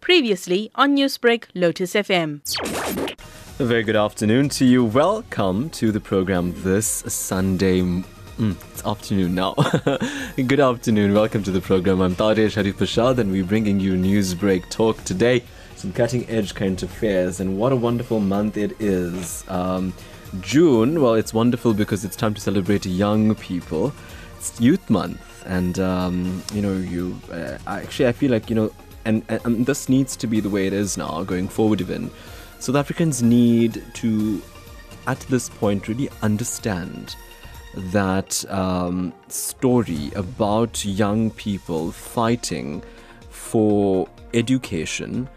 Previously on Newsbreak, Lotus FM. A very good afternoon to you. Welcome to the program this Sunday. Mm, it's afternoon now. good afternoon. Welcome to the program. I'm Taresh Harreepershad and we're bringing you Newsbreak Talk today. Some cutting edge current affairs and what a wonderful month it is. Um, June, well, it's wonderful because it's time to celebrate young people. It's Youth Month and um, you know you uh, actually I feel like you know and, and this needs to be the way it is now going forward even. South Africans need to at this point really understand that um, story about young people fighting for education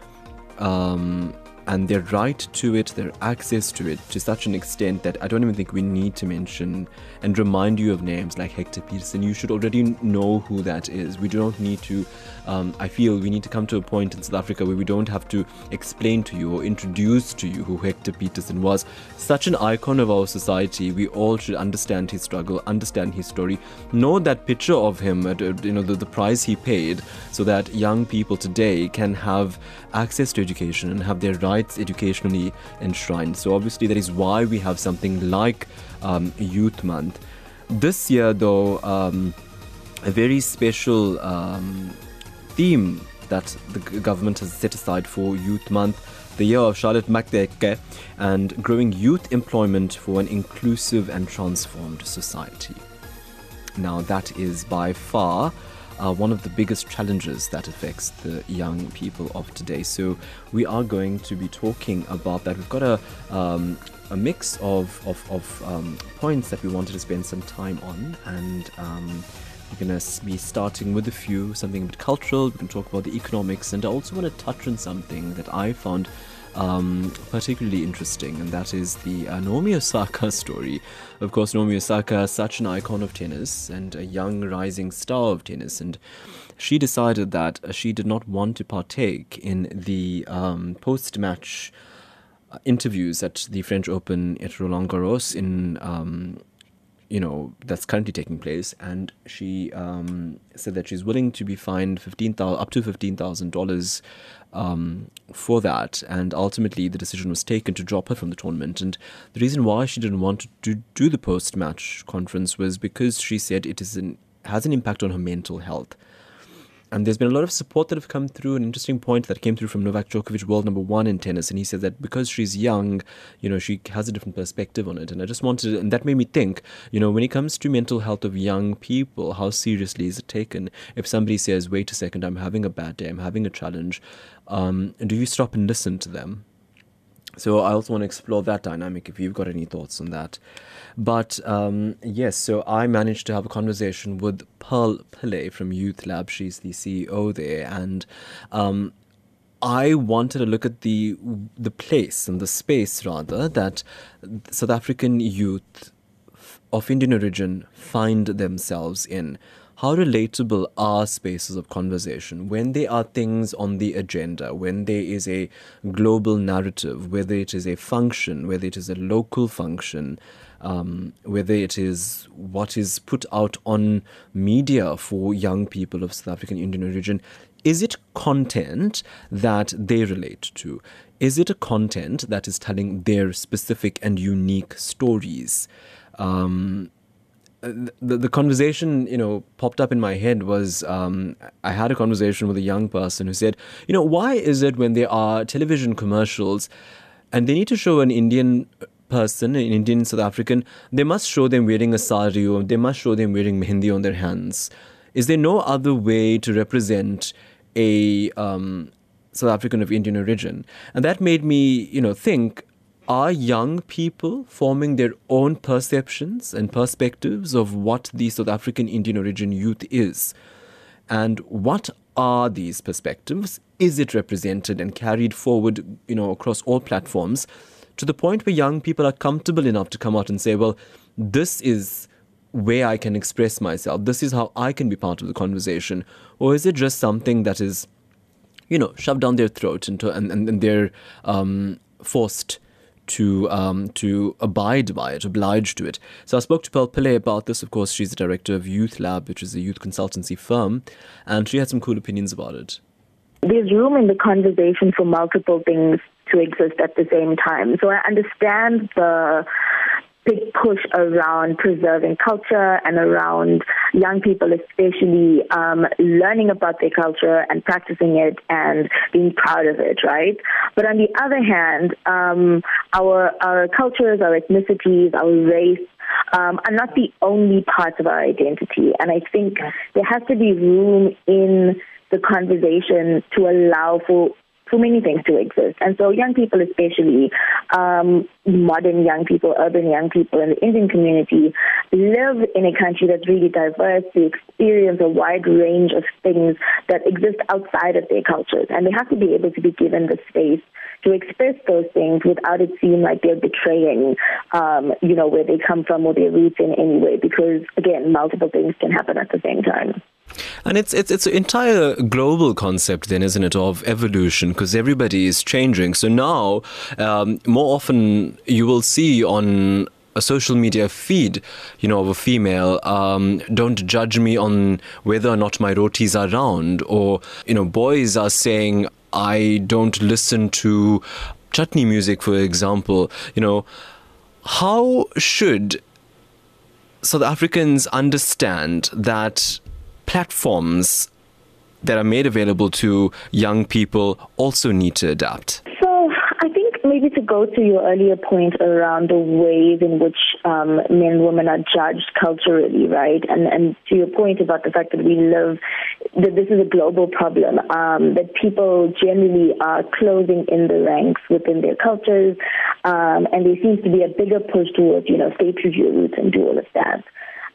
um, and their right to it, their access to it, to such an extent that I don't even think we need to mention and remind you of names like Hector Pieterson. You should already know who that is. We don't need to, um, I feel we need to come to a point in South Africa where we don't have to explain to you or introduce to you who Hector Pieterson was. Such an icon of our society. We all should understand his struggle, understand his story, know that picture of him, at, you know, the, the price he paid so that young people today can have access to education and have their rights educationally enshrined. So, obviously, that is why we have something like um, Youth Month. This year, though, um, a very special um, theme that the government has set aside for Youth Month the year of Charlotte Maxeke and growing youth employment for an inclusive and transformed society. Now, that is by far one of the biggest challenges that affects the young people of today. So we are going to be talking about that. We've got a um, a mix of of, of um, points that we wanted to spend some time on, and um, we're going to be starting with a few something a bit cultural. We can talk about the economics, and I also want to touch on something that I found um, particularly interesting, and that is the uh, Naomi Osaka story. Of course, Naomi Osaka, such an icon of tennis and a young rising star of tennis, and she decided that she did not want to partake in the um, post-match uh, interviews at the French Open at Roland Garros in um, you know that's currently taking place, and she um, said that she's willing to be fined fifteen thousand up to fifteen thousand um, dollars for that. And ultimately, the decision was taken to drop her from the tournament. And the reason why she didn't want to do the post match conference was because she said it is an has an impact on her mental health. And there's been a lot of support that have come through. An interesting point that came through from Novak Djokovic, world number one in tennis, and he said that because she's young, you know, she has a different perspective on it. And I just wanted, and that made me think, you know, when it comes to mental health of young people, how seriously is it taken? If somebody says, "Wait a second, I'm having a bad day, I'm having a challenge," um, do you stop and listen to them? So I also want to explore that dynamic. If you've got any thoughts on that. But um, yes, so I managed to have a conversation with Pearl Pillay from Youth Lab. She's the CEO there, and um, I wanted to look at the the place and the space rather that South African youth of Indian origin find themselves in. How relatable are spaces of conversation when there are things on the agenda, when there is a global narrative, whether it is a function, whether it is a local function, um, whether it is what is put out on media for young people of South African Indian origin, is it content that they relate to? Is it a content that is telling their specific and unique stories? Um, the, the conversation you know popped up in my head was um, I had a conversation with a young person who said, you know, why is it when there are television commercials and they need to show an Indian person, an Indian South African, they must show them wearing a sari or they must show them wearing mehendi on their hands. Is there no other way to represent a um, South African of Indian origin? And that made me, you know, think: Are young people forming their own perceptions and perspectives of what the South African Indian origin youth is? And what are these perspectives? Is it represented and carried forward, you know, across all platforms? to the point where young people are comfortable enough to come out and say, well, this is where I can express myself. This is how I can be part of the conversation. Or is it just something that is, you know, shoved down their throat and, and, and they're um, forced to um, to abide by it, obliged to it. So I spoke to Pearl Pillay about this. Of course, she's the director of Youth Lab, which is a youth consultancy firm, and she had some cool opinions about it. there's room in the conversation for multiple things to exist at the same time. So I understand the big push around preserving culture and around young people, especially um, learning about their culture and practicing it and being proud of it, right? But on the other hand, um, our our cultures, our ethnicities, our race. Um, are not the only parts of our identity, and I think there has to be room in the conversation to allow for for many things to exist. And so young people, especially um, modern young people, urban young people in the Indian community, live in a country that's really diverse. They experience a wide range of things that exist outside of their cultures. And they have to be able to be given the space to express those things without it seeming like they're betraying, um, you know, where they come from or their roots in any way. Because, again, multiple things can happen at the same time. And it's it's it's an entire global concept, then, isn't it, of evolution? Because everybody is changing. So now, um, more often, you will see on a social media feed, you know, of a female, um, don't judge me on whether or not my rotis are round, or you know, boys are saying I don't listen to chutney music, for example. You know, how should South Africans understand that platforms that are made available to young people also need to adapt? So I think maybe to go to your earlier point around the ways in which um, men and women are judged culturally, right? And and to your point about the fact that we live, that this is a global problem, um, that people generally are closing in the ranks within their cultures, um, and there seems to be a bigger push towards, you know, stay true to your roots and do all of that.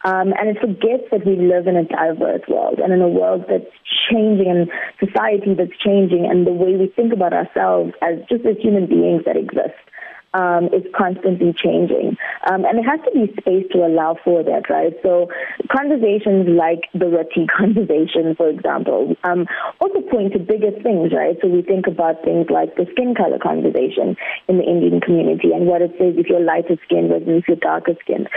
Um, and it forgets that we live in a diverse world and in a world that's changing and society that's changing and the way we think about ourselves as just as human beings that exist um, is constantly changing. Um, and it has to be space to allow for that, right? So conversations like the roti conversation, for example, um, also point to bigger things, right? So we think about things like the skin color conversation in the Indian community and what it says if you're lighter skinned versus if you're darker skinned.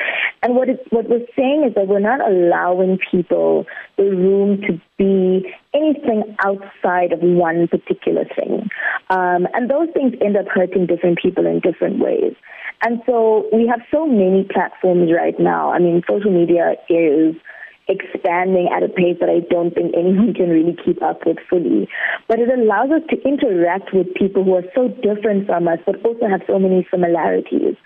And what, it, what we're saying is that we're not allowing people the room to be anything outside of one particular thing. Um, and those things end up hurting different people in different ways. And so we have so many platforms right now. I mean, social media is expanding at a pace that I don't think anyone can really keep up with fully. But it allows us to interact with people who are so different from us, but also have so many similarities.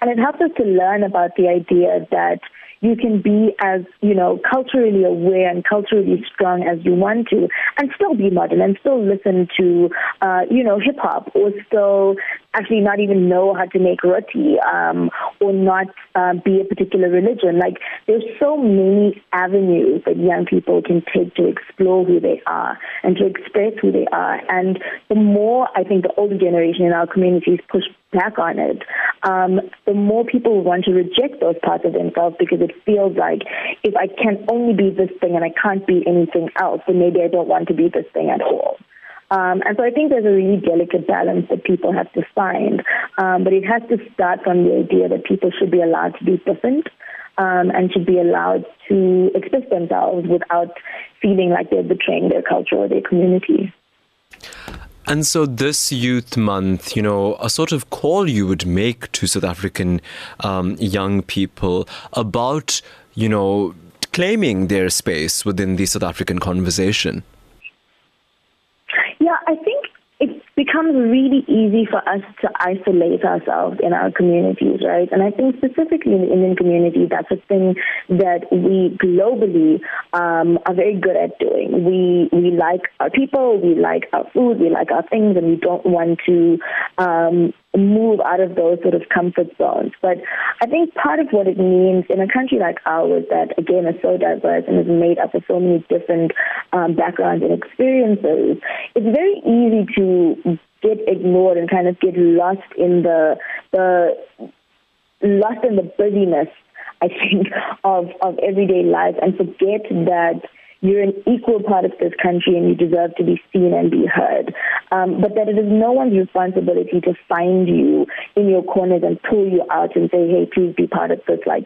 And it helps us to learn about the idea that you can be as, you know, culturally aware and culturally strong as you want to and still be modern and still listen to, uh, you know, hip hop or still actually not even know how to make roti um, or not uh, be a particular religion. Like there's so many avenues that young people can take to explore who they are and to express who they are. And the more I think the older generation in our communities push back on it, um, the more people want to reject those parts of themselves because it feels like if I can only be this thing and I can't be anything else, then maybe I don't want to be this thing at all. Um, and so I think there's a really delicate balance that people have to find. Um, but it has to start from the idea that people should be allowed to be different um, and should be allowed to express themselves without feeling like they're betraying their culture or their community. And so, this Youth Month, you know, a sort of call you would make to South African um, young people about, you know, claiming their space within the South African conversation. Yeah, I think it becomes really easy for us to isolate ourselves in our communities, right? And I think specifically in the Indian community, that's a thing that we globally um, are very good at doing. We we like our people, we like our food, we like our things, and we don't want to um, move out of those sort of comfort zones. But I think part of what it means in a country like ours that again is so diverse and is made up of so many different um, backgrounds and experiences, it's very easy to get ignored and kind of get lost in the the lost in the busyness, I think, of of everyday life and forget that you're an equal part of this country and you deserve to be seen and be heard. um, but that it is no one's responsibility to find you in your corners and pull you out and say, hey, please be part of this like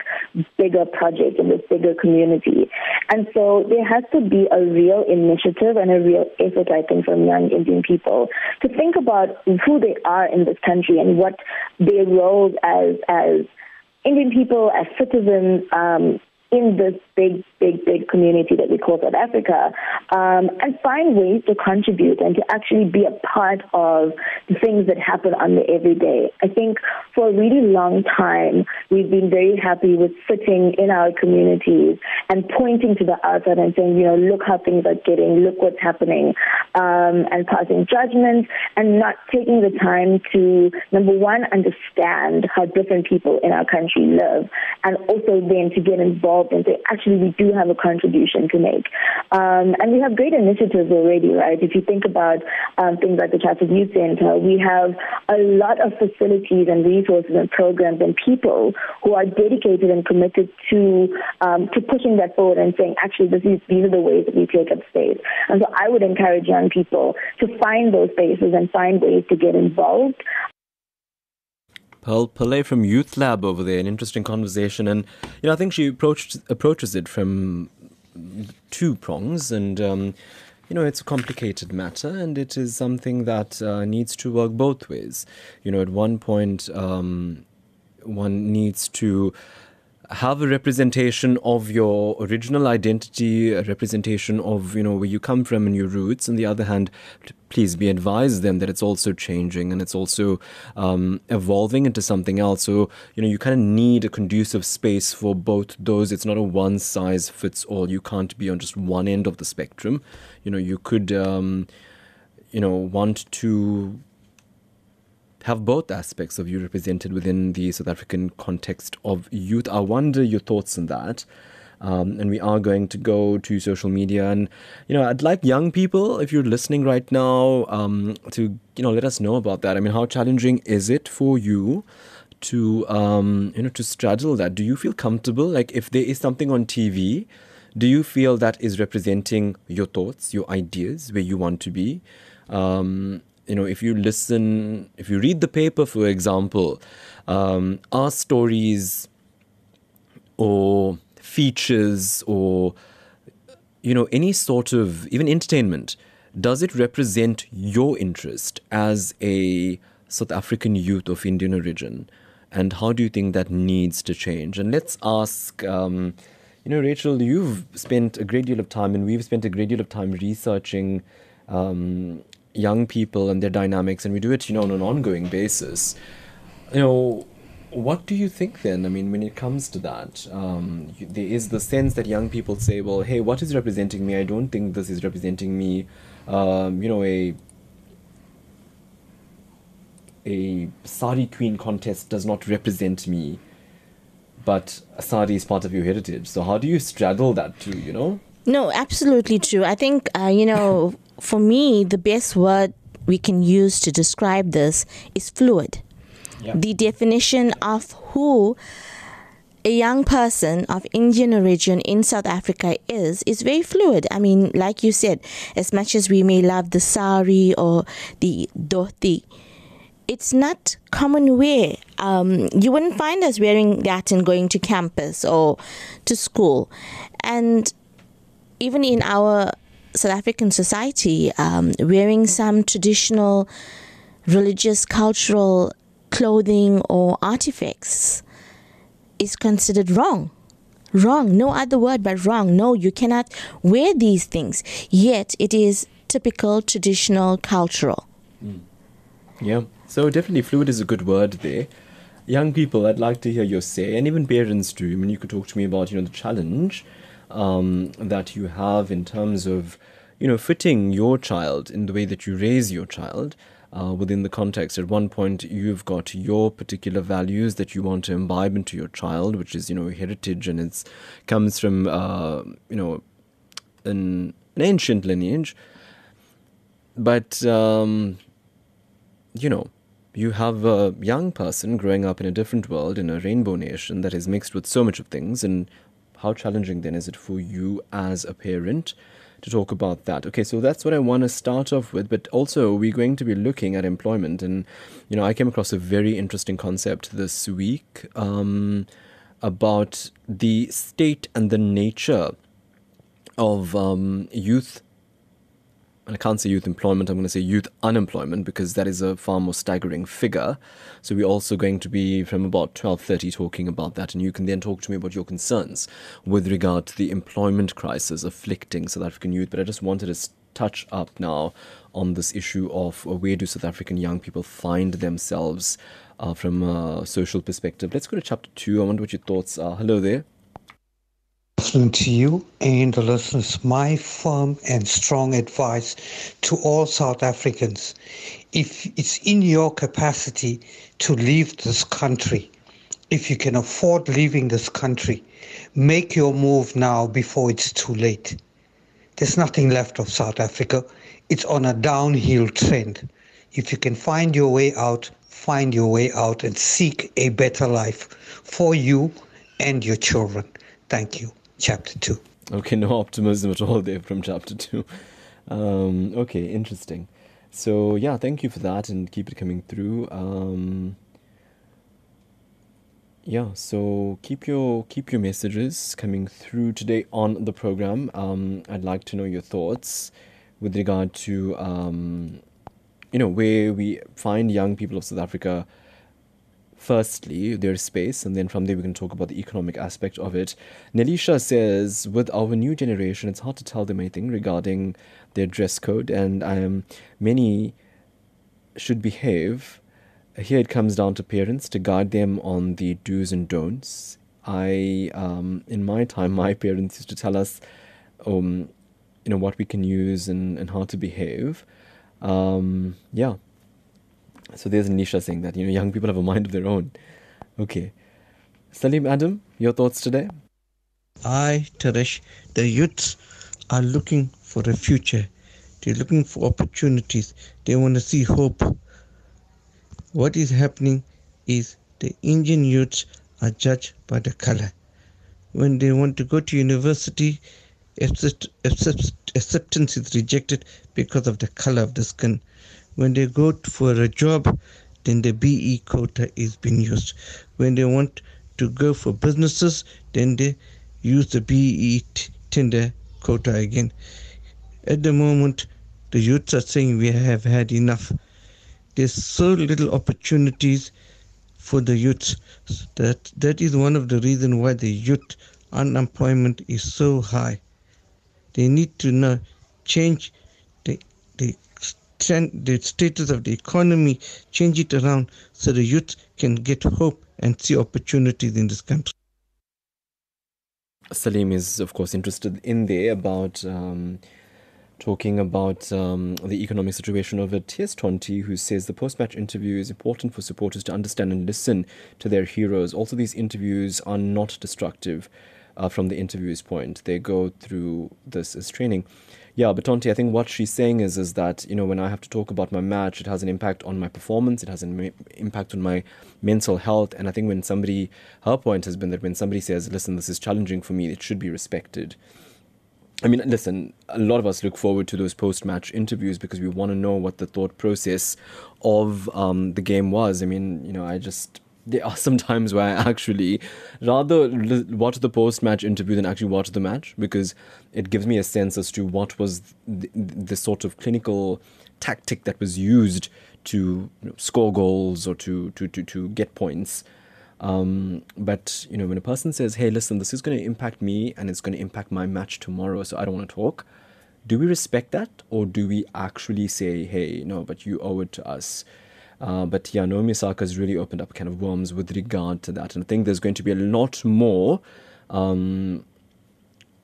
bigger project in this bigger community. And so there has to be a real initiative and a real effort, I think, from young Indian people to think about who they are in this country and what their roles as as Indian people, as citizens, um, in this big, big, big community that we call South Africa, um, and find ways to contribute and to actually be a part of the things that happen on the everyday. I think for a really long time, we've been very happy with sitting in our communities and pointing to the outside and saying, you know, look how things are getting, look what's happening, um, and passing judgment and not taking the time to, number one, understand how different people in our country live, and also then to get involved and say, actually, we do have a contribution to make. Um, and we have great initiatives already, right? If you think about um, things like the Chatsworth Youth Center, we have a lot of facilities and resources and programs and people who are dedicated and committed to um, to pushing that forward and saying, actually, is, these are the ways that we take up space. And so I would encourage young people to find those spaces and find ways to get involved. Pearl Pillay from Youth Lab over there, an interesting conversation, and you know I think she approached approaches it from two prongs, and um, you know it's a complicated matter, and it is something that uh, needs to work both ways. You know, at one point, um, one needs to have a representation of your original identity, a representation of you know where you come from and your roots. On the other hand, please be advised then that it's also changing and it's also um, evolving into something else. So you know you kind of need a conducive space for both those. It's not a one size fits all. You can't be on just one end of the spectrum. You know you could. Um, you know, want to have both aspects of you represented within the South African context of youth. I wonder your thoughts on that. Um, and we are going to go to social media. And you know i'd like young people if you're listening right now um, to you know let us know about that. I mean how challenging is it for you to um, you know to straddle that? Do you feel comfortable? Like if there is something on tv do you feel that is representing your thoughts your ideas where you want to be? Um, you know, if you listen, if you read the paper, for example, um, stories or features or, you know, any sort of even entertainment, does it represent your interest as a South African youth of Indian origin? And how do you think that needs to change? And let's ask, um, you know, Rachel, you've spent a great deal of time, and we've spent a great deal of time researching um, young people and their dynamics, and we do it, you know, on an ongoing basis. You know, what do you think then? I mean, when it comes to that, um, there is the sense that young people say, "Well, hey, what is representing me? I don't think this is representing me." Um, you know, a a sari queen contest does not represent me, but sari is part of your heritage. So how do you straddle that too? You know? No, absolutely true. I think uh, you know for me, the best word we can use to describe this is fluid. The definition of who a young person of Indian origin in South Africa is is very fluid. I mean, like you said, as much as we may love the sari or the dhoti, it's not common wear. Um, you wouldn't find us wearing that and going to campus or to school, and even in our South African society, um, wearing some traditional religious, cultural clothing or artifacts is considered wrong. Wrong, no other word but wrong. No, you cannot wear these things. Yet it is typical, traditional, cultural. Mm. Yeah, so definitely fluid is a good word there. Young people, I'd like to hear your say, and even parents too. I mean, you could talk to me about, you know, the challenge um, that you have in terms of you know fitting your child in the way that you raise your child uh, within the context. At one point, you've got your particular values that you want to imbibe into your child, which is you know heritage, and it comes from uh, you know an, an, ancient lineage. But um, you know, you have a young person growing up in a different world in a rainbow nation that is mixed with so much of things, and how challenging then is it for you as a parent to talk about that. Okay, so that's what I want to start off with, but also we're going to be looking at employment. And, you know, I came across a very interesting concept this week um, about the state and the nature of um, youth and I can't say youth employment, I'm going to say youth unemployment because that is a far more staggering figure. So we're also going to be from about 12:30 talking about that and you can then talk to me about your concerns with regard to the employment crisis afflicting South African youth, but I just wanted to touch up now on this issue of uh, where do South African young people find themselves uh, from a social perspective. Let's go to chapter 2. I wonder what your thoughts are. Hello there listening to you and the listeners my firm and strong advice to all South Africans. If it's in your capacity to leave this country, if you can afford leaving this country, make your move now before it's too late. There's nothing left of South Africa. It's on a downhill trend. If you can find your way out, find your way out and seek a better life for you and your children. Thank you chapter 2. Okay, no optimism at all there from chapter 2. Um, okay, interesting. So, yeah, thank you for that and keep it coming through. Um, yeah, so keep your keep your messages coming through today on the program. Um, I'd like to know your thoughts with regard to um, you know where we find young people of South Africa firstly their space and then from there we can talk about the economic aspect of it. Nelisha says with our new generation it's hard to tell them anything regarding their dress code and um, many should behave. Here it comes down to parents to guide them on the do's and don'ts. I um, in my time my parents used to tell us um, you know what we can use and, and how to behave. Um, yeah so there's Nisha saying that, you know, young people have a mind of their own. Okay. Salim Adam, your thoughts today? I, Taresh, the youths are looking for a future. They're looking for opportunities. They want to see hope. What is happening is the Indian youths are judged by the color. When they want to go to university, accept, acceptance is rejected because of the color of the skin. When they go for a job, then the BEE quota is being used. When they want to go for businesses, then they use the BEE tender quota again. At the moment, the youths are saying we have had enough. There's so little opportunities for the youths that that is one of the reasons why the youth unemployment is so high. They need to know change the the the status of the economy, change it around so the youth can get hope and see opportunities in this country. Salim is, of course, interested in there about um, talking about um, the economic situation of it. Here's Tonti, who says the post match interview is important for supporters to understand and listen to their heroes. Also, these interviews are not destructive uh, from the interviewer's point, they go through this as training. Yeah, but Tonti, I think what she's saying is is that you know when I have to talk about my match, it has an impact on my performance. It has an impact on my mental health. And I think when somebody, her point has been that when somebody says, "Listen, this is challenging for me," it should be respected. I mean, listen, a lot of us look forward to those post match interviews because we want to know what the thought process of um, the game was. I mean, you know, I just there are some times where I actually rather watch the post match interview than actually watch the match because it gives me a sense as to what was the, the sort of clinical tactic that was used to you know, score goals or to, to, to, to get points. Um, but you know, when a person says, "Hey, listen, this is going to impact me and it's going to impact my match tomorrow," so I don't want to talk. Do we respect that, or do we actually say, "Hey, no, but you owe it to us"? Uh, but yeah, Naomi Osaka has really opened up kind of worms with regard to that. And I think there's going to be a lot more um,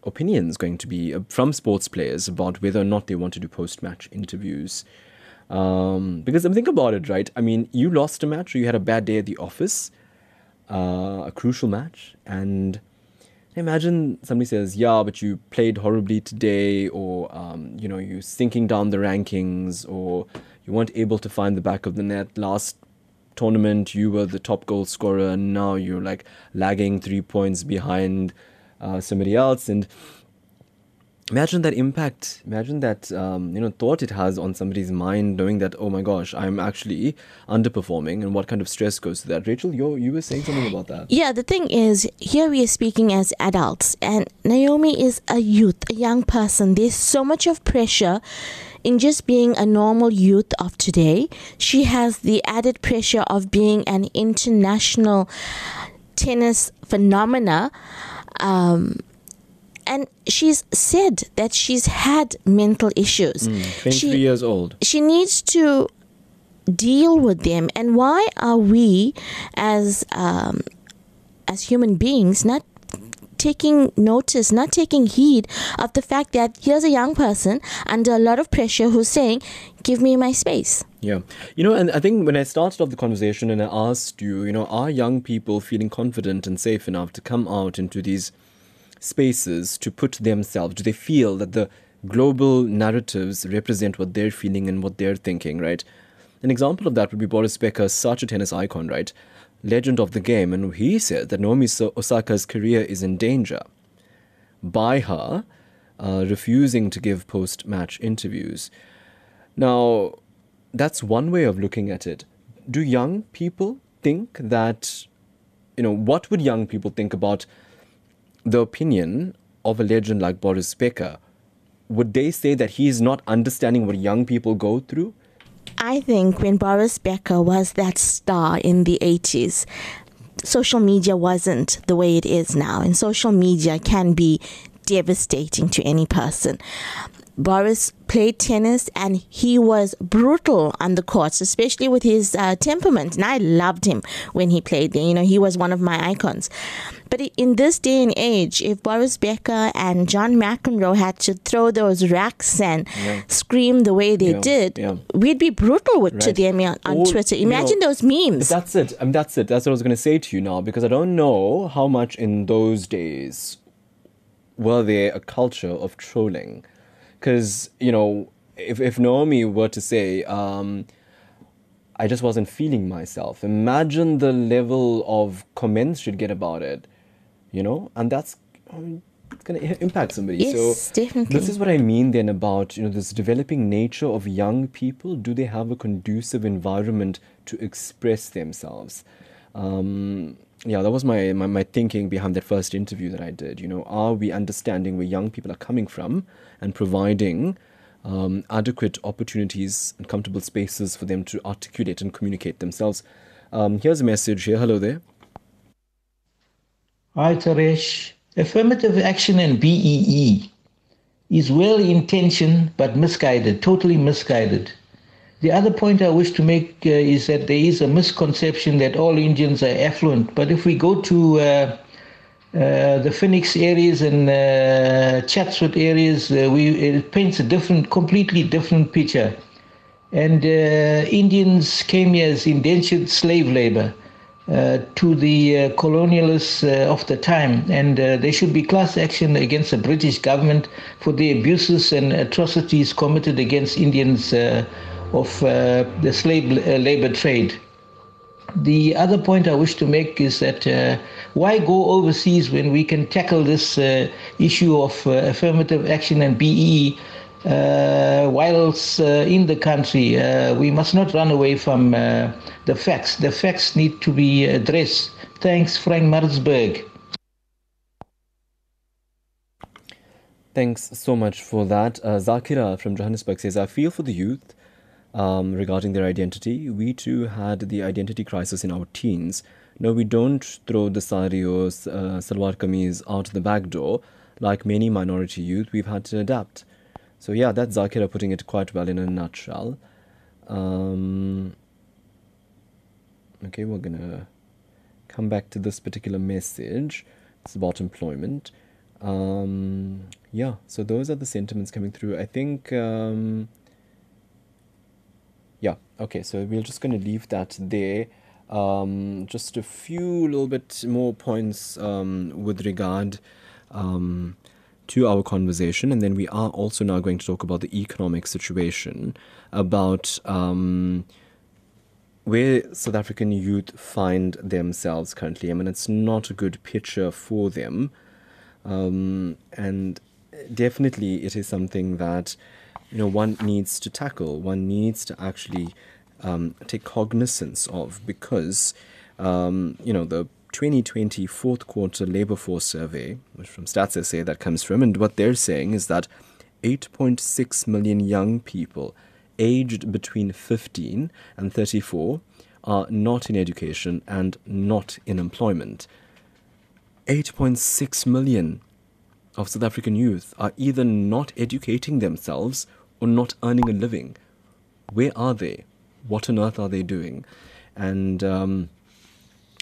opinions going to be uh, from sports players about whether or not they want to do post match interviews. Um, because I'm think about it, right? I mean, you lost a match or you had a bad day at the office, uh, a crucial match, and imagine somebody says, "Yeah, but you played horribly today," or um, you know, you're sinking down the rankings, or you weren't able to find the back of the net. Last tournament you were the top goal scorer and now you're like lagging three points behind uh, somebody else. And imagine that impact imagine that um, you know thought it has on somebody's mind knowing that oh my gosh i'm actually underperforming and what kind of stress goes to that rachel you you were saying something about that Yeah, the thing is, here we are speaking as adults, and Naomi is a youth, a young person. There's so much of pressure in just being a normal youth of today. She has the added pressure of being an international tennis phenomena. Um, and she's said that she's had mental issues. 23 She- years old she needs to deal with them and why are we as um, as human beings not taking notice not taking heed of the fact that here's a young person under a lot of pressure who's saying give me my space Yeah. You know, and I think when I started off the conversation and I asked you, you know, are young people feeling confident and safe enough to come out into these spaces to put themselves? Do they feel that the global narratives represent what they're feeling and what they're thinking, right? An example of that would be Boris Becker, such a tennis icon, right? Legend of the game. And he said that Naomi Osaka's career is in danger by her uh, refusing to give post match interviews. Now, that's one way of looking at it. Do young people think that, you know, what would young people think about the opinion of a legend like Boris Becker? Would they say that he is not understanding what young people go through? I think when Boris Becker was that star in the 80s, social media wasn't the way it is now, and social media can be devastating to any person. Boris played tennis and he was brutal on the courts, especially with his uh, temperament. And I loved him when he played there. You know, he was one of my icons. But in this day and age, if Boris Becker and John McEnroe had to throw those racks and scream the way they Yeah, did, yeah. we'd be brutal with, to them on, on Twitter. you know, Imagine those memes. That's it. I mean, that's it. That's what I was going to say to you now because I don't know how much in those days were there a culture of trolling. Because, you know, if, if Naomi were to say, um, I just wasn't feeling myself, imagine the level of comments she'd get about it, you know? And that's I mean, it's going to impact somebody. Yes, so definitely. This is what I mean then about, you know, this developing nature of young people. Do they have a conducive environment to express themselves? Um, yeah, that was my, my, my thinking behind that first interview that I did. You know, are we understanding where young people are coming from and providing um, adequate opportunities and comfortable spaces for them to articulate and communicate themselves? Um, here's a message here. Hello there. Hi, Taresh. Affirmative action and BEE is well intentioned but misguided, totally misguided. The other point I wish to make uh, is that there is a misconception that all Indians are affluent. But if we go to uh, uh, the Phoenix areas and uh, Chatsworth areas, uh, we, it paints a different, completely different picture. And uh, Indians came here as indentured slave labor to the uh, colonialists uh, of the time, and uh, there should be class action against the British government for the abuses and atrocities committed against Indians uh, of uh, the slave uh, labor trade. The other point I wish to make is that uh, why go overseas when we can tackle this uh, issue of uh, affirmative action and BEE uh, whilst uh, in the country? Uh, we must not run away from uh, the facts. The facts need to be addressed. Thanks, Frank Marsberg. Thanks so much for that. Zakira from Johannesburg says, I feel for the youth um, regarding their identity. We too had the identity crisis in our teens. No, we don't throw the sari or uh, salwar kameez out the back door. Like many minority youth, we've had to adapt. So, yeah, that's Zakira putting it quite well in a nutshell. Um, okay, we're to come back to this particular message. It's about employment. Um, yeah, so those are the sentiments coming through. I think, um, yeah, okay, so we're just to leave that there. Um, just a few little bit more points um, with regard um, to our conversation, and then we are also now going to talk about the economic situation, about um, where South African youth find themselves currently. I mean, it's not a good picture for them. Um, and definitely it is something that you know one needs to tackle. One needs to actually um, take cognizance of because um, you know the 2020 fourth quarter labor force survey, which from Stats SA that comes from, and what they're saying is that 8.6 million young people aged between 15 and 34 are not in education and not in employment. 8.6 million of South African youth are either not educating themselves or not earning a living. Where are they? What on earth are they doing? And um,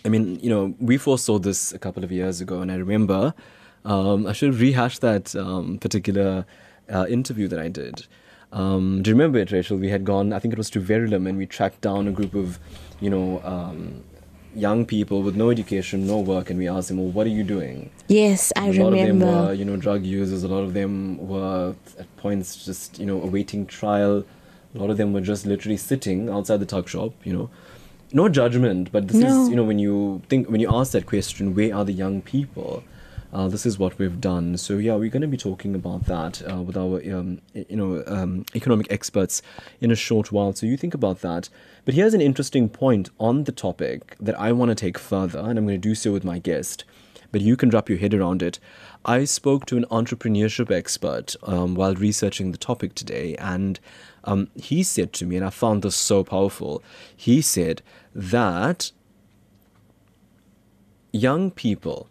I mean, you know, we foresaw this a couple of years ago, and I remember um, I should rehash that um, particular uh, interview that I did. Um, do you remember it, Rachel? We had gone, I think it was to Verulam, and we tracked down a group of, you know, um, young people with no education, no work, and we asked them, well, what are you doing? Yes, I a lot remember. of them were, you know, drug users. A lot of them were at points just, you know, awaiting trial. A lot of them were just literally sitting outside the tuck shop, you know. No judgment, but this No. is, you know, when you think, when you ask that question, where are the young people? Uh, this is what we've done. So yeah, we're going to be talking about that uh, with our, um, you know, um, economic experts in a short while. So you think about that. But here's an interesting point on the topic that I want to take further, and I'm going to do so with my guest but you can wrap your head around it. I spoke to an entrepreneurship expert um, while researching the topic today, and um, he said to me, and I found this so powerful. He said that young people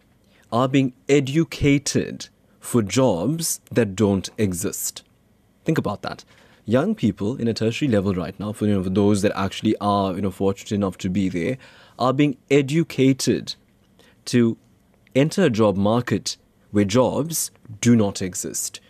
are being educated for jobs that don't exist. Think about that. Young people in a tertiary level right now, for, you know, for those that actually are you know fortunate enough to be there, are being educated to enter a job market where jobs do not exist.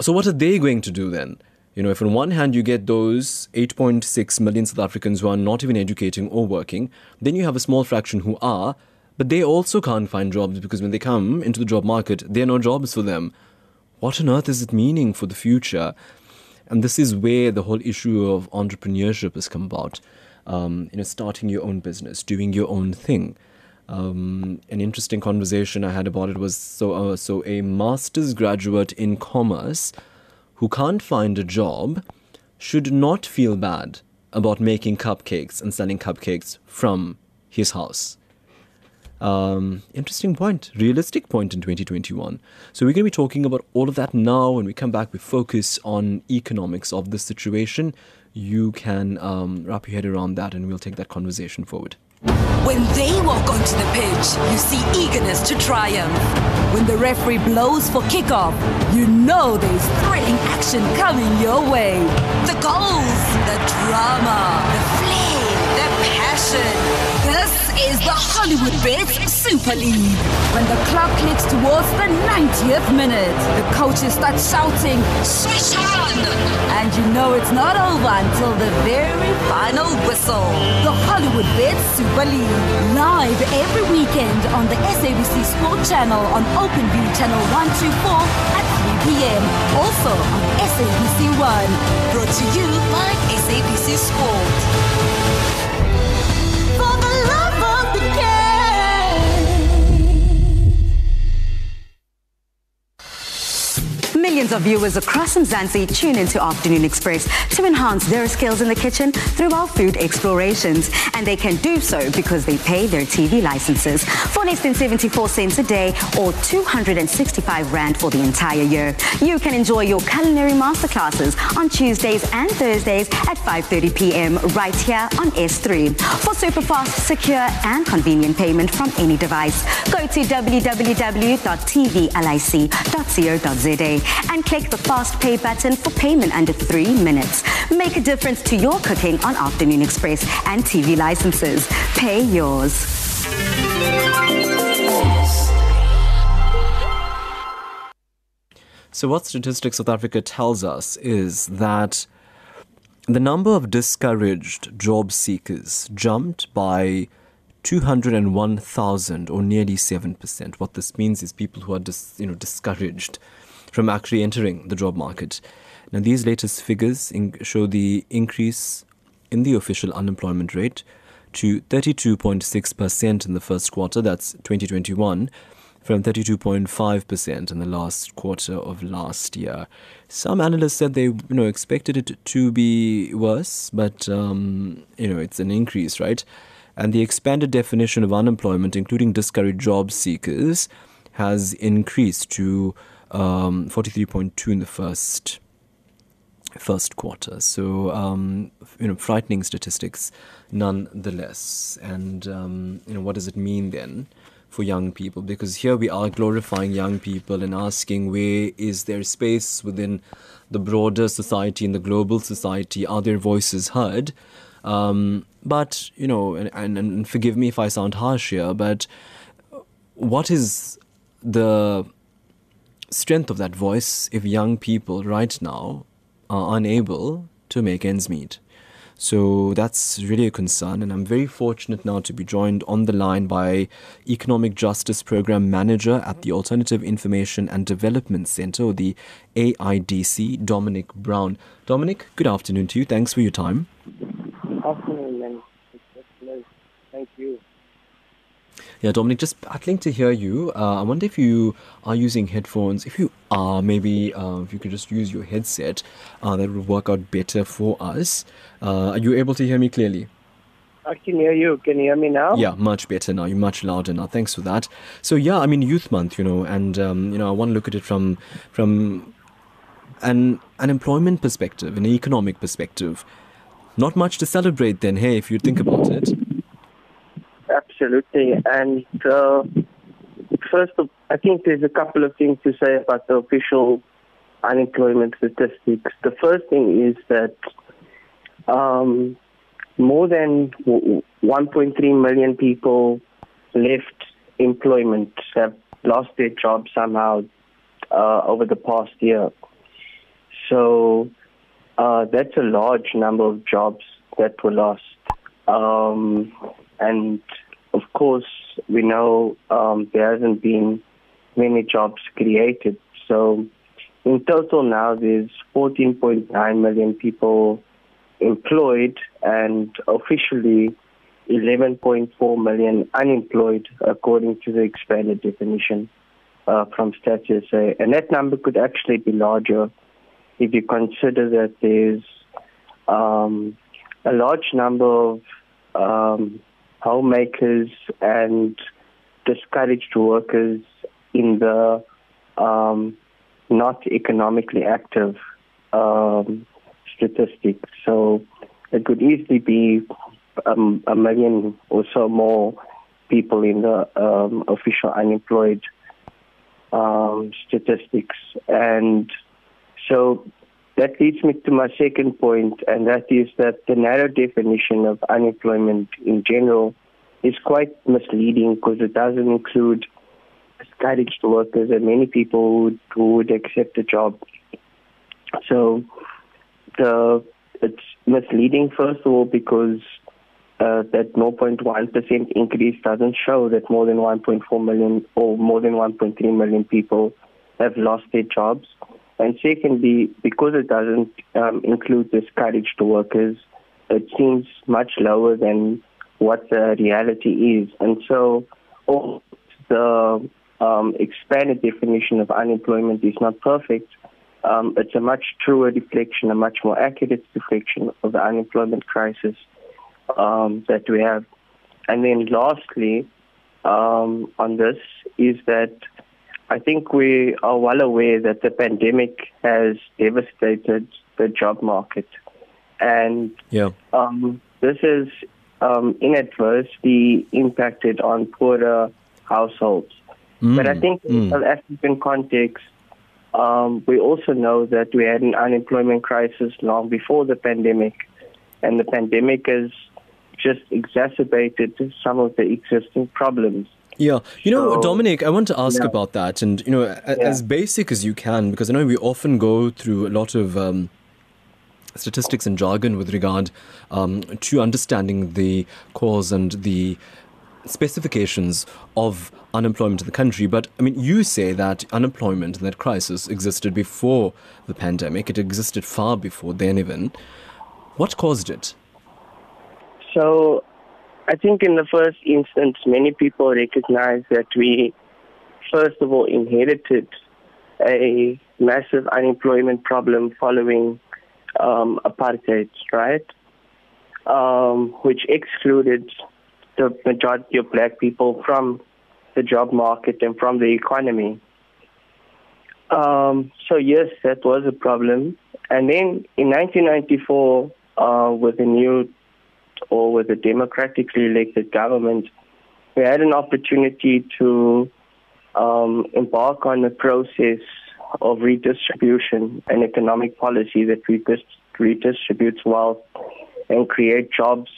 So what are they going to do then? You know, if on one hand you get those 8.6 million South Africans who are not even educating or working, then you have a small fraction who are, but they also can't find jobs because when they come into the job market, there are no jobs for them. What on earth is it meaning for the future? And this is where the whole issue of entrepreneurship has come about. Um, you know, starting your own business, doing your own thing. Um, an interesting conversation I had about it was so uh, so a master's graduate in commerce who can't find a job should not feel bad about making cupcakes and selling cupcakes from his house. Um, interesting point, realistic point in 2021. So we're going to be talking about all of that now. When we come back, we focus on economics of the situation. You can um, wrap your head around that, and we'll take that conversation forward. When they walk onto the pitch, you see eagerness to triumph. When the referee blows for kickoff, you know there's thrilling action coming your way. The goals, the drama, the flair, the passion. This is the Hollywood Bets Super League. When the clock clicks towards the 90th minute, the coaches start shouting, Switch on! And you know it's not over until the very final whistle. The Hollywood Bets Super League. Live every weekend on the SABC Sport Channel on OpenView Channel 124 at 3 p.m. Also on SABC 1. Brought to you by SABC Sport. Millions of viewers across Mzansi tune into Afternoon Express to enhance their skills in the kitchen through our food explorations. And they can do so because they pay their TV licenses for less than 74 cents a day or 265 Rand for the entire year. You can enjoy your culinary masterclasses on Tuesdays and Thursdays at 5.30 p.m. right here on S3. For super fast, secure and convenient payment from any device, go to www.tvlic.co.za and click the fast pay button for payment under three minutes. Make a difference to your cooking on Afternoon Express and TV licenses. Pay yours. So, what Statistics South Africa tells us is that the number of discouraged job seekers jumped by 201,000 or nearly 7%. What this means is people who are dis, you know, discouraged from actually entering the job market. Now, these latest figures show the increase in the official unemployment rate to 32.6% in the first quarter, that's 2021, from 32.5% in the last quarter of last year. Some analysts said they you know expected it to be worse, but um, you know it's an increase, right? And the expanded definition of unemployment, including discouraged job seekers, has increased to um, 43.2 in the first first quarter. So um, you know, frightening statistics, nonetheless. And um, you know, what does it mean then? for young people because here we are glorifying young people and asking where is their space within the broader society and the global society are their voices heard um, but you know and, and, and forgive me if i sound harsh here but what is the strength of that voice if young people right now are unable to make ends meet so that's really a concern. And I'm very fortunate now to be joined on the line by Economic Justice Program Manager at the Alternative Information and Development Center, or the AIDC, Dominic Brown. Dominic, good afternoon to you. Thanks for your time. Afternoon, man. Thank you. Yeah, Dominic, just battling to hear you. Uh, I wonder if you are using headphones. If you are, maybe uh, if you could just use your headset, uh, that would work out better for us. Uh, are you able to hear me clearly? I can hear you. Can you hear me now? Yeah, much better now. You're much louder now. Thanks for that. So yeah, I mean, Youth Month, you know, and um, you know, I want to look at it from from an an employment perspective, an economic perspective. Not much to celebrate then. Hey, if you think about it. Absolutely. And uh, first, of, I think there's a couple of things to say about the official unemployment statistics. The first thing is that um, more than 1.3 million people left employment, have lost their job somehow uh, over the past year. So uh, that's a large number of jobs that were lost. Um, and course, we know um, there hasn't been many jobs created. So in total now, there's 14.9 million people employed and officially 11.4 million unemployed, according to the expanded definition uh, from Stats SA. And that number could actually be larger if you consider that there's um, a large number of um, homemakers and discouraged workers in the um, not economically active um, statistics. So it could easily be um, a million or so more people in the um, official unemployed um, statistics. And so that leads me to my second point, and that is that the narrow definition of unemployment in general is quite misleading because it doesn't include discouraged workers and many people who would, who would accept a job. So the it's misleading first of all because uh, that 0.1% increase doesn't show that more than 1.4 million or more than 1.3 million people have lost their jobs. And secondly, because it doesn't um, include discouraged workers, it seems much lower than what the reality is. And so, all the um, expanded definition of unemployment is not perfect. Um, it's a much truer reflection, a much more accurate reflection of the unemployment crisis um, that we have. And then, lastly, um, on this is that I think we are well aware that the pandemic has devastated the job market. And yeah. um, this has um, inadvertently impacted on poorer households. Mm. But I think in mm. South African context, um, we also know that we had an unemployment crisis long before the pandemic, and the pandemic has just exacerbated some of the existing problems. Yeah, you know, so, Dominic, I want to ask yeah. about that, and you know, yeah. as basic as you can, because I know we often go through a lot of um, statistics and jargon with regard um, to understanding the cause and the specifications of unemployment in the country. But I mean, you say that unemployment and that crisis existed before the pandemic. It existed far before then, even. What caused it? So, I think in the first instance, many people recognize that we first of all, inherited a massive unemployment problem following um, apartheid, right? Um, which excluded the majority of black people from the job market and from the economy. Um, so yes, that was a problem. And then in 1994, uh, with the new or with a democratically elected government, we had an opportunity to um, embark on a process of redistribution and economic policy that redistributes wealth and create jobs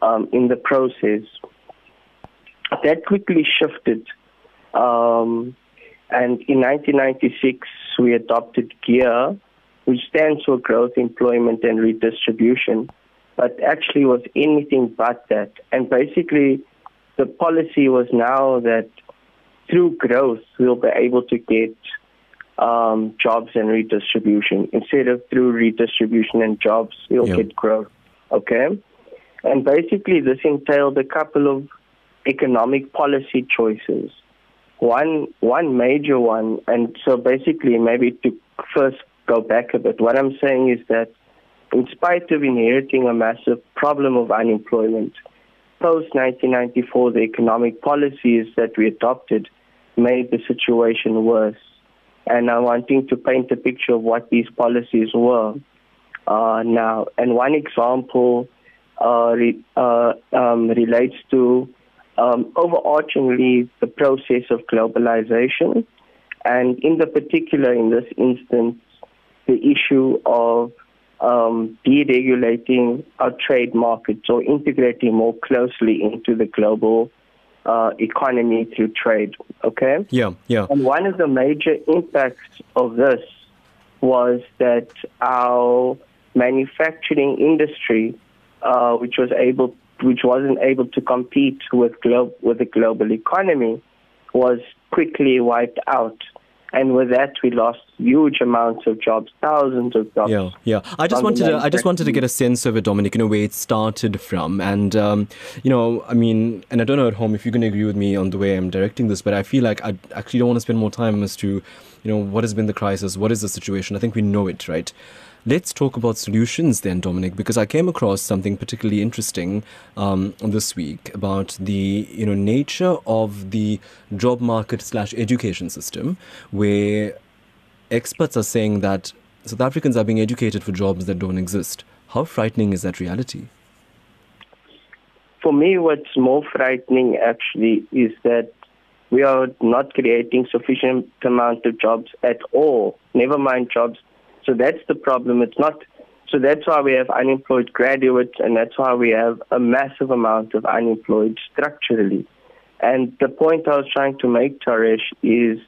um, in the process. That quickly shifted. Um, and in 1996, we adopted GEAR, which stands for Growth, Employment, and Redistribution, but actually was anything but that. And basically, the policy was now that through growth, we'll be able to get um, jobs and redistribution. Instead of through redistribution and jobs, we'll yep. get growth. Okay? And basically, this entailed a couple of economic policy choices. One, one major one, and so basically, maybe to first go back a bit, what I'm saying is that in spite of inheriting a massive problem of unemployment, post 1994, the economic policies that we adopted made the situation worse. And I'm wanting to paint a picture of what these policies were uh, now. And one example uh, re, uh, um, relates to um, overarchingly the process of globalization, and in the particular, in this instance, the issue of um, deregulating our trade markets or integrating more closely into the global uh, economy through trade. Okay? Yeah, yeah. And one of the major impacts of this was that our manufacturing industry, uh, which was able, which wasn't able to compete with glo- with the global economy, was quickly wiped out and with that we lost huge amounts of jobs, thousands of jobs. Yeah, yeah. I just wanted to, I just wanted to get a sense of it, Dominic. You know where it started from, and um, you know, I mean, and I don't know at home if you're going to agree with me on the way I'm directing this, but I feel like I actually don't want to spend more time as to, you know, what has been the crisis, what is the situation. I think we know it, right? Let's talk about solutions then, Dominic, because I came across something particularly interesting um, this week about the you know nature of the job market slash education system, where experts are saying that South Africans are being educated for jobs that don't exist. How frightening is that reality? For me, what's more frightening actually is that we are not creating sufficient amount of jobs at all. Never mind jobs so that's the problem. It's not. So that's why we have unemployed graduates, and that's why we have a massive amount of unemployed structurally. And the point I was trying to make, Taresh, is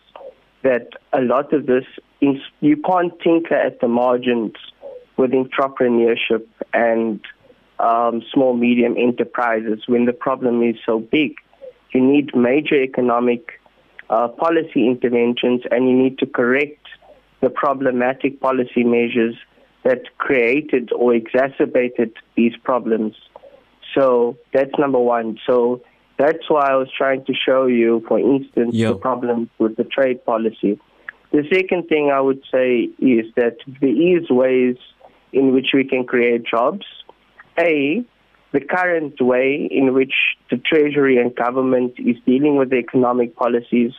that a lot of this, you can't tinker at the margins with entrepreneurship and um, small, medium enterprises when the problem is so big. You need major economic uh, policy interventions, and you need to correct the problematic policy measures that created or exacerbated these problems. So that's number one. So that's why I was trying to show you, for instance, yep. the problems with the trade policy. The second thing I would say is that there is ways in which we can create jobs. A, the current way in which the Treasury and government is dealing with the economic policies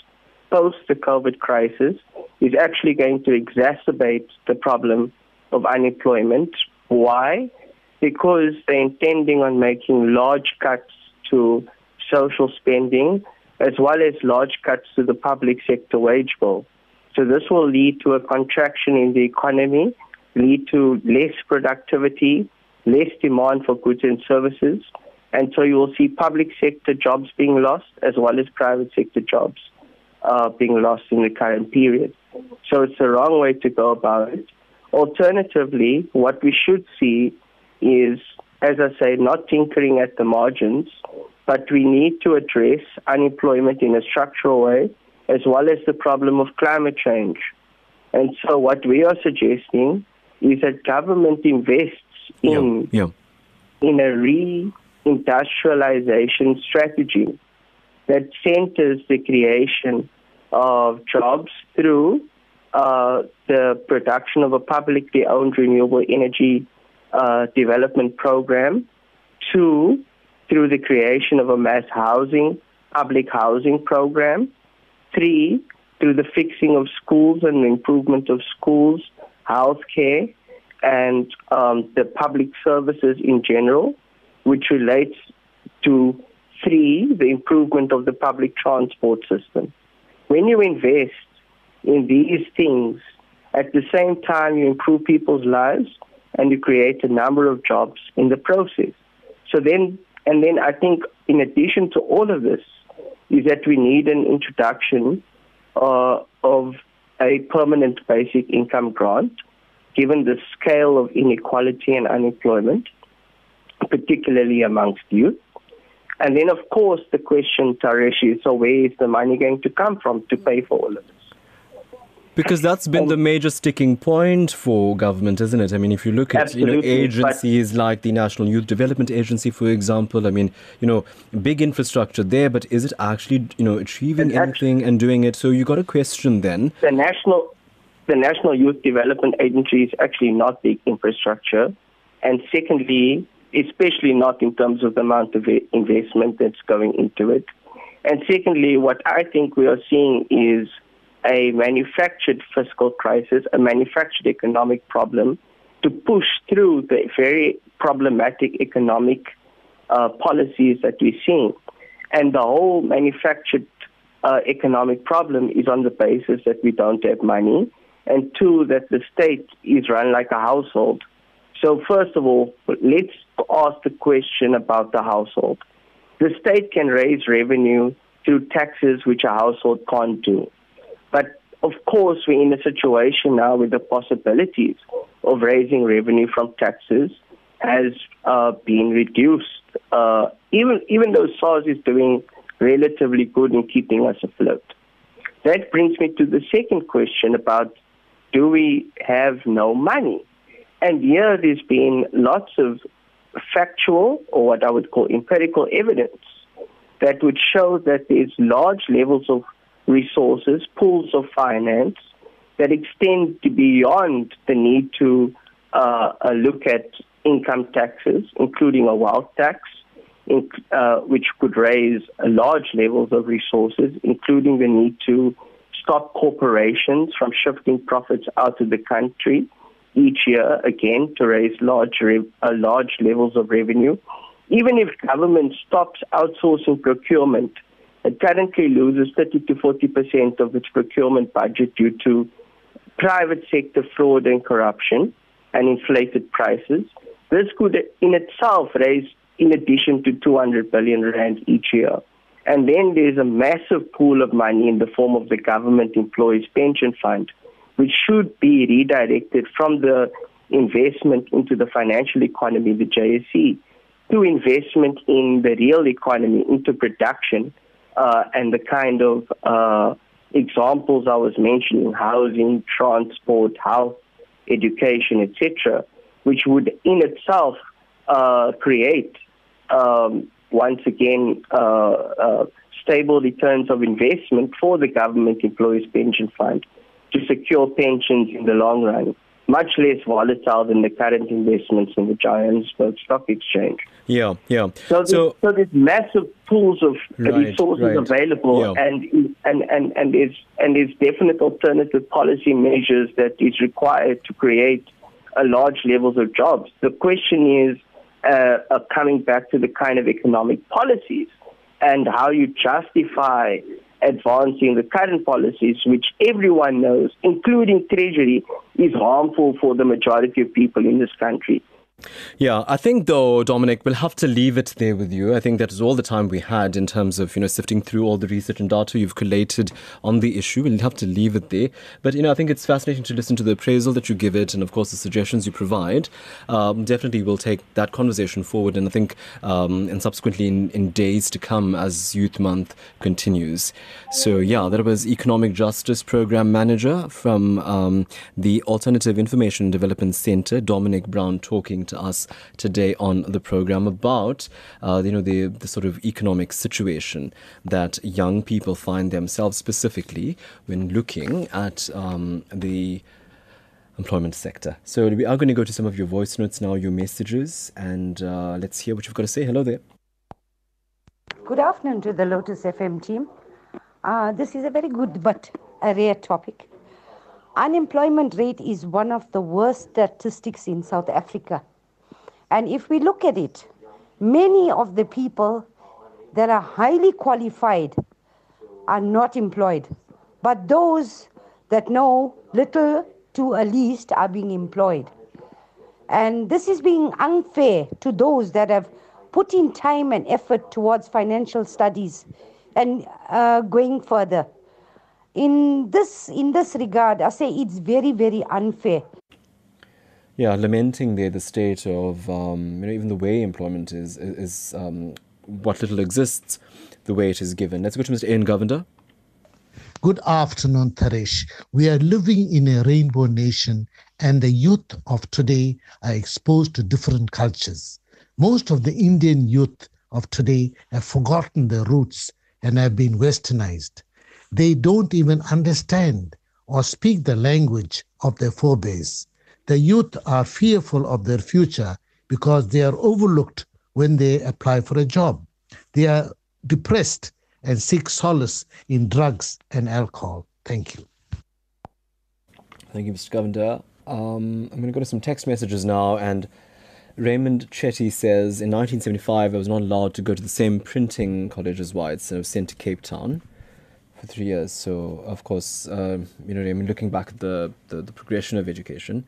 post the COVID crisis is actually going to exacerbate the problem of unemployment. Why? Because they're intending on making large cuts to social spending as well as large cuts to the public sector wage bill. So this will lead to a contraction in the economy, lead to less productivity, less demand for goods and services, and so you will see public sector jobs being lost as well as private sector jobs uh, being lost in the current period. So it's the wrong way to go about it. Alternatively, what we should see is, as I say, not tinkering at the margins, but we need to address unemployment in a structural way, as well as the problem of climate change. And so what we are suggesting is that government invests in, yeah, yeah. in a re-industrialization strategy that centers the creation of jobs through uh, the production of a publicly owned renewable energy uh, development program. Two, through the creation of a mass housing, public housing program. Three, through the fixing of schools and improvement of schools, healthcare, and um, the public services in general, which relates to three, the improvement of the public transport system. When you invest in these things, at the same time you improve people's lives and you create a number of jobs in the process. So then, and then I think in addition to all of this, is that we need an introduction uh, of a permanent basic income grant, given the scale of inequality and unemployment, particularly amongst youth. And then, of course, the question, Taresh, is so where is the money going to come from to pay for all of this? Because that's been the major sticking point for government, isn't it? I mean, if you look at you know agencies like the National Youth Development Agency, for example, I mean, you know, big infrastructure there, but is it actually you know achieving and anything and doing it? So you got a question then. The national, the National Youth Development Agency is actually not big infrastructure, and secondly, especially not in terms of the amount of investment that's going into it. And secondly, what I think we are seeing is a manufactured fiscal crisis, a manufactured economic problem to push through the very problematic economic uh, policies that we're seeing. And the whole manufactured uh, economic problem is on the basis that we don't have money, and two, that the state is run like a household. So, first of all, let's ask the question about the household. The state can raise revenue through taxes which a household can't do. But of course, we're in a situation now with the possibilities of raising revenue from taxes has uh, been reduced. Uh, even even though SARS is doing relatively good in keeping us afloat. That brings me to the second question about do we have no money? And here there's been lots of factual or what I would call empirical evidence that would show that there's large levels of resources, pools of finance that extend beyond the need to uh, uh, look at income taxes, including a wealth tax, in, uh, which could raise large levels of resources, including the need to stop corporations from shifting profits out of the country each year, again, to raise large, uh, large levels of revenue. Even if government stops outsourcing procurement it currently loses 30 to 40 percent of its procurement budget due to private sector fraud and corruption and inflated prices. This could in itself raise in addition to 200 billion rand each year. And then there's a massive pool of money in the form of the government employees pension fund, which should be redirected from the investment into the financial economy, the JSE, to investment in the real economy, into production, uh, and the kind of uh, examples I was mentioning, housing, transport, health, education, etc., which would in itself uh, create, um, once again, uh, uh, stable returns of investment for the government employees pension fund to secure pensions in the long run much less volatile than the current investments in the Johannesburg Stock Exchange. Yeah, yeah. So, there's, so, so there's massive pools of right, resources right. available, yeah. and and and and there's and there's definite alternative policy measures that is required to create a large levels of jobs. The question is uh, uh, coming back to the kind of economic policies and how you justify advancing the current policies, which everyone knows, including Treasury, is harmful for the majority of people in this country. Yeah, I think though, Dominic, we'll have to leave it there with you. I think that is all the time we had in terms of, you know, sifting through all the research and data you've collated on the issue. We'll have to leave it there. But, you know, I think it's fascinating to listen to the appraisal that you give it and, of course, the suggestions you provide. Um, definitely we'll take that conversation forward and I think, um, and subsequently in, in days to come as Youth Month continues. So, yeah, that was Economic Justice Program Manager from um, the Alternative Information Development Center, Dominic Brown, talking talking to us today on the program about, uh, you know, the, the sort of economic situation that young people find themselves specifically when looking at um, the employment sector. So we are going to go to some of your voice notes now, your messages, and uh, let's hear what you've got to say. Hello there. Good afternoon to the Lotus FM team. Uh, this is a very good but a rare topic. Unemployment rate is one of the worst statistics in South Africa. And if we look at it, many of the people that are highly qualified are not employed. But those that know little to a least are being employed. And this is being unfair to those that have put in time and effort towards financial studies and uh, going further. In this, in this regard, I say it's very, very unfair. Yeah, lamenting there the state of um, you know even the way employment is is um, what little exists, the way it is given. Let's go to Mr. Ian Govender. Good afternoon, Taresh. We are living in a rainbow nation, and the youth of today are exposed to different cultures. Most of the Indian youth of today have forgotten their roots and have been westernized. They don't even understand or speak the language of their forebears. The youth are fearful of their future because they are overlooked when they apply for a job. They are depressed and seek solace in drugs and alcohol. Thank you. Thank you, Mr. Govender. Um, I'm going to go to some text messages now and Raymond Chetty says in 1975 I was not allowed to go to the same printing college as Whites and I was sent to Cape Town for three years. So of course, uh, you know, I mean, looking back at the, the, the progression of education.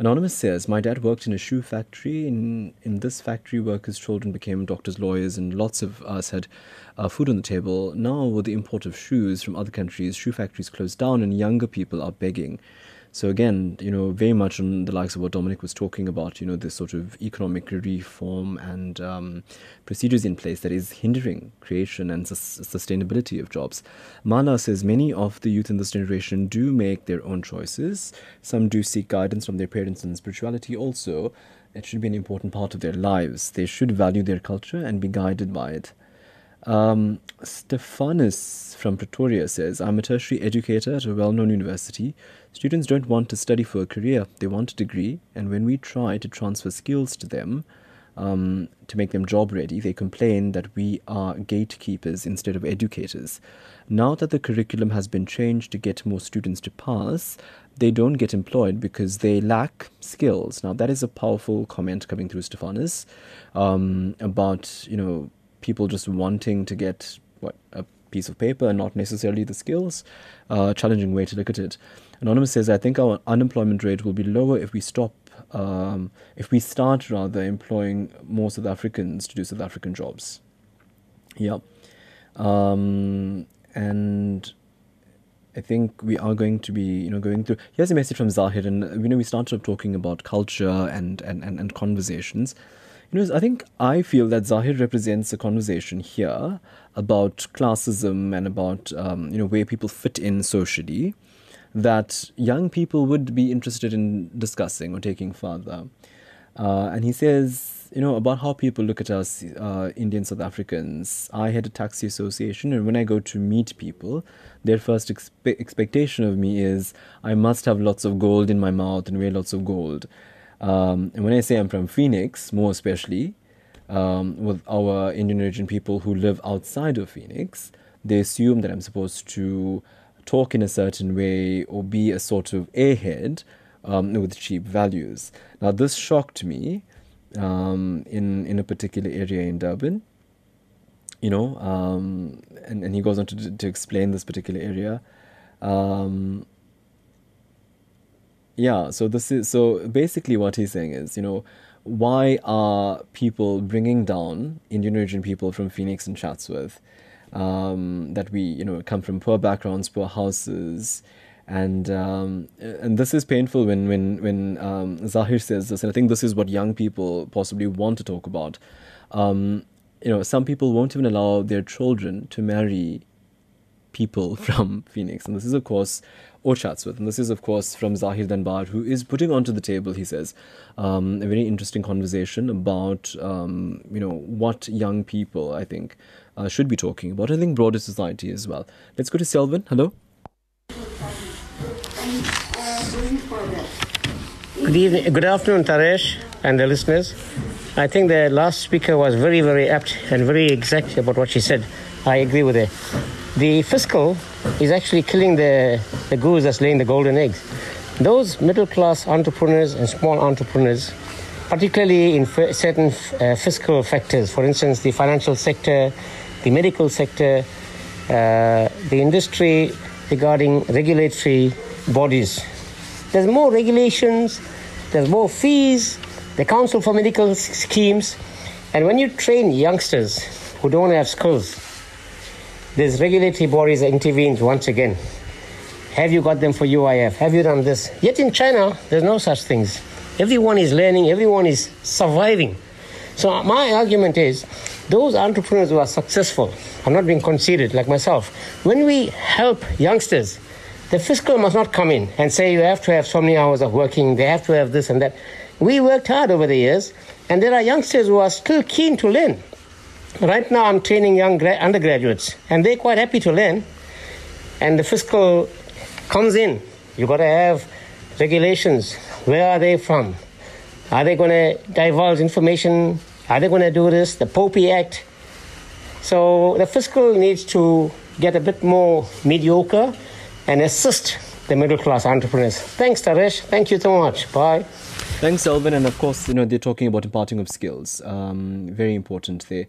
Anonymous says, My dad worked in a shoe factory. In, in this factory, workers' children became doctors, lawyers, and lots of us had uh, food on the table. Now, with the import of shoes from other countries, shoe factories closed down and younger people are begging. So again, you know, very much on the likes of what Dominic was talking about, you know, this sort of economic reform and um, procedures in place that is hindering creation and sus- sustainability of jobs. Mala says many of the youth in this generation do make their own choices. Some do seek guidance from their parents and spirituality also. It should be an important part of their lives. They should value their culture and be guided by it. Um, Stephanus from Pretoria says, I'm a tertiary educator at a well known university. Students don't want to study for a career, they want a degree, and when we try to transfer skills to them um, to make them job ready, they complain that we are gatekeepers instead of educators. Now that the curriculum has been changed to get more students to pass, they don't get employed because they lack skills. Now, that is a powerful comment coming through Stephanus um, about, you know, people just wanting to get what a piece of paper and not necessarily the skills. Uh, challenging way to look at it. Anonymous says, I think our unemployment rate will be lower if we stop, um, if we start rather employing more South Africans to do South African jobs. Yeah. Um, and I think we are going to be, you know, going through. Here's a message from Zahid, and you know, we started talking about culture and and and, and conversations. You know, I think I feel that Zahir represents a conversation here about classism and about um, you know where people fit in socially that young people would be interested in discussing or taking further. Uh, and he says, you know, about how people look at us, uh, Indian South Africans. I had a taxi association, and when I go to meet people, their first expe- expectation of me is I must have lots of gold in my mouth and wear lots of gold. Um, and when I say I'm from Phoenix, more especially, um, with our Indian origin people who live outside of Phoenix, they assume that I'm supposed to talk in a certain way or be a sort of airhead um, with cheap values. Now, this shocked me um, in in a particular area in Durban. You know, um, and and he goes on to to explain this particular area. Yeah, so this is so basically what he's saying is, you know, why are people bringing down Indian origin people from Phoenix and Chatsworth? Um, that we, you know, come from poor backgrounds, poor houses, and um, and this is painful when when when um, Zahir says this, and I think this is what young people possibly want to talk about. Um, you know, some people won't even allow their children to marry people from Phoenix. And this is, of course, or Chatsworth. And this is, of course, from Zahir Danbar, who is putting onto the table, he says, um, a very interesting conversation about, um, you know, what young people, I think, uh, should be talking about. I think broader society as well. Let's go to Selvin. Hello. Good evening, good afternoon, Taresh and the listeners. I think the last speaker was very, very apt and very exact about what she said. I agree with her. The fiscal is actually killing the, the goose that's laying the golden eggs. Those middle class entrepreneurs and small entrepreneurs, particularly in f- certain uh, fiscal factors, for instance, the financial sector, the medical sector, uh, the industry regarding regulatory bodies. There's more regulations, there's more fees, the Council for Medical Schemes, and when you train youngsters who don't have skills, there's regulatory bodies that intervenes once again. Have you got them for UIF? Have you done this? Yet in China, there's no such things. Everyone is learning, everyone is surviving. So my argument is those entrepreneurs who are successful are not being conceited like myself. When we help youngsters, the fiscal must not come in and say you have to have so many hours of working, they have to have this and that. We worked hard over the years, and there are youngsters who are still keen to learn. Right now, I'm training young gra- undergraduates, and they're quite happy to learn. And the fiscal comes in. You've got to have regulations. Where are they from? Are they going to divulge information? Are they going to do this? The POPI Act. So the fiscal needs to get a bit more mediocre and assist the middle class entrepreneurs. Thanks, Taresh. Thank you so much. Bye. Thanks, Selvin. And of course, you know, they're talking about imparting of skills. Um, very important there.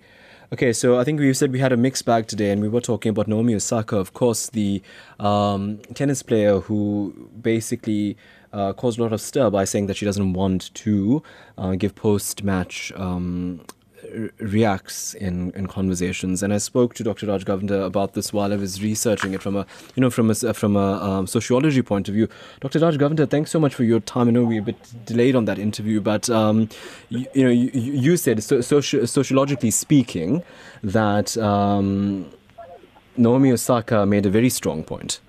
Okay, so I think we said we had a mixed bag today, and we were talking about Naomi Osaka, of course, the um, tennis player who basically uh, caused a lot of stir by saying that she doesn't want to uh, give post match um, reacts in, in conversations. And I spoke to Dr. Raj Govender about this while I was researching it from a you know from a from a um, sociology point of view. Dr. Raj Govender, thanks so much for your time. I know we're a bit delayed on that interview, but um, you, you, know you, you said so, soci- sociologically speaking that um, Naomi Osaka made a very strong point.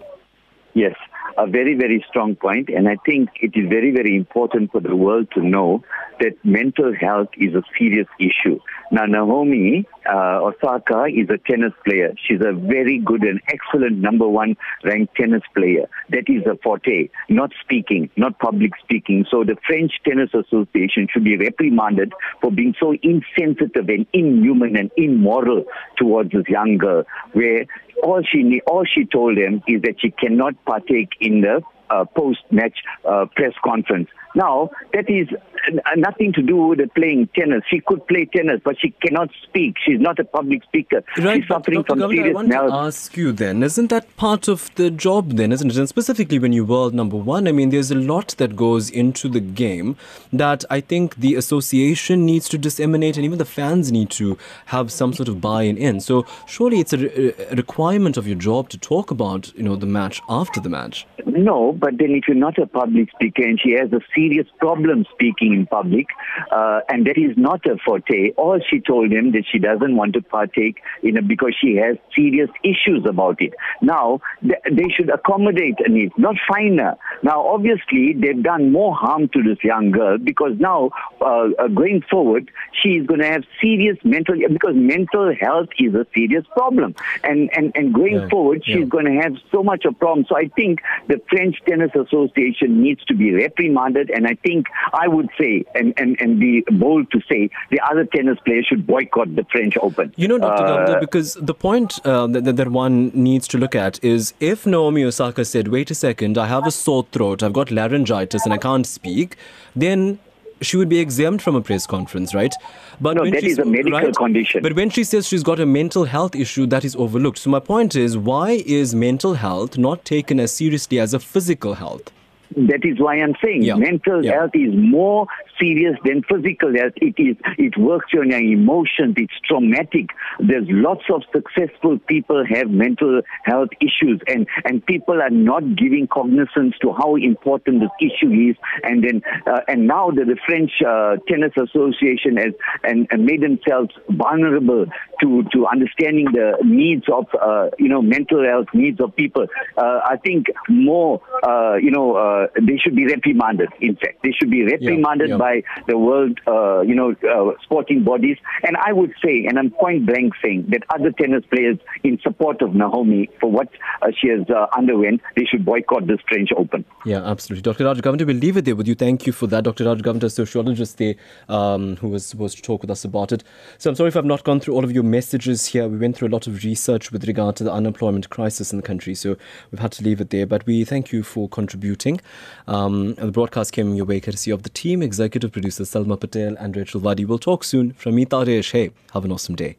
Yes, a very, very strong point, and I think it is very, very important for the world to know that mental health is a serious issue. Now, Naomi uh, Osaka is a tennis player. She's a very good and excellent number one ranked tennis player. That is a forte, not speaking, not public speaking. So the French Tennis Association should be reprimanded for being so insensitive and inhuman and immoral towards this young girl, where all she all she told him is that she cannot partake in the uh, post-match uh, press conference. Now, that is uh, nothing to do with playing tennis. She could play tennis, but she cannot speak. She's not a public speaker. Right, She's suffering Dr. from Govender, serious I want to ask you then, isn't that part of the job then, isn't it? And specifically when you're world number one, I mean, there's a lot that goes into the game that I think the association needs to disseminate and even the fans need to have some sort of buy-in in. So surely it's a, re- a requirement of your job to talk about, you know, the match after the match. No, but then if you're not a public speaker and she has a serious problem speaking in public, uh, and that is not a forte, or she told him that she doesn't want to partake in it because she has serious issues about it. Now, th- they should accommodate a need, not fine her. Now, obviously, they've done more harm to this young girl because now, uh, uh, going forward, she is going to have serious mental, because mental health is a serious problem. And, and, and going Yeah, forward, she's yeah. going to have so much of problem. So I think the French Tennis Association needs to be reprimanded, and I think I would say and, and, and be bold to say the other tennis players should boycott the French Open. You know, Dr. Uh, because the point uh, that, that- one needs to look at is if Naomi Osaka said, wait a second, I have a sore throat, I've got laryngitis and I can't speak, then she would be exempt from a press conference, right? But No, when that she's- a medical condition. But when she says she's got a mental health issue, that is overlooked. So my point is, why is mental health not taken as seriously as a physical health? That is why I'm saying Yeah. mental Yeah. health is more serious than physical health. It is. It works on your emotions. It's traumatic. There's lots of successful people have mental health issues, and and people are not giving cognizance to how important this issue is. And then uh, and now that the French uh, Tennis Association has and, and made themselves vulnerable to to understanding the needs of uh, you know mental health needs of people. Uh, I think more uh, you know uh, they should be reprimanded. In fact, they should be reprimanded yeah. by the world uh, you know uh, sporting bodies. And I would say, and I'm point blank saying that other tennis players in support of Naomi for what uh, she has uh, underwent, they should boycott this French Open. Yeah, absolutely. Dr. Raj Govender, we'll leave it there with you. Thank you for that. Dr. Raj Govender, sociologist there, um, who was supposed to talk with us about it. So I'm sorry if I've not gone through all of your messages here. We went through a lot of research with regard to the unemployment crisis in the country, so we've had to leave it there. But we thank you for contributing. Um, the broadcast came your way courtesy of the team, executive producer Salma Patel and Rachel Vadi. We'll talk soon. From me. Hey, have an awesome day.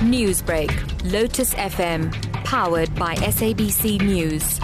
Newsbreak, Lotus FM, powered by SABC News.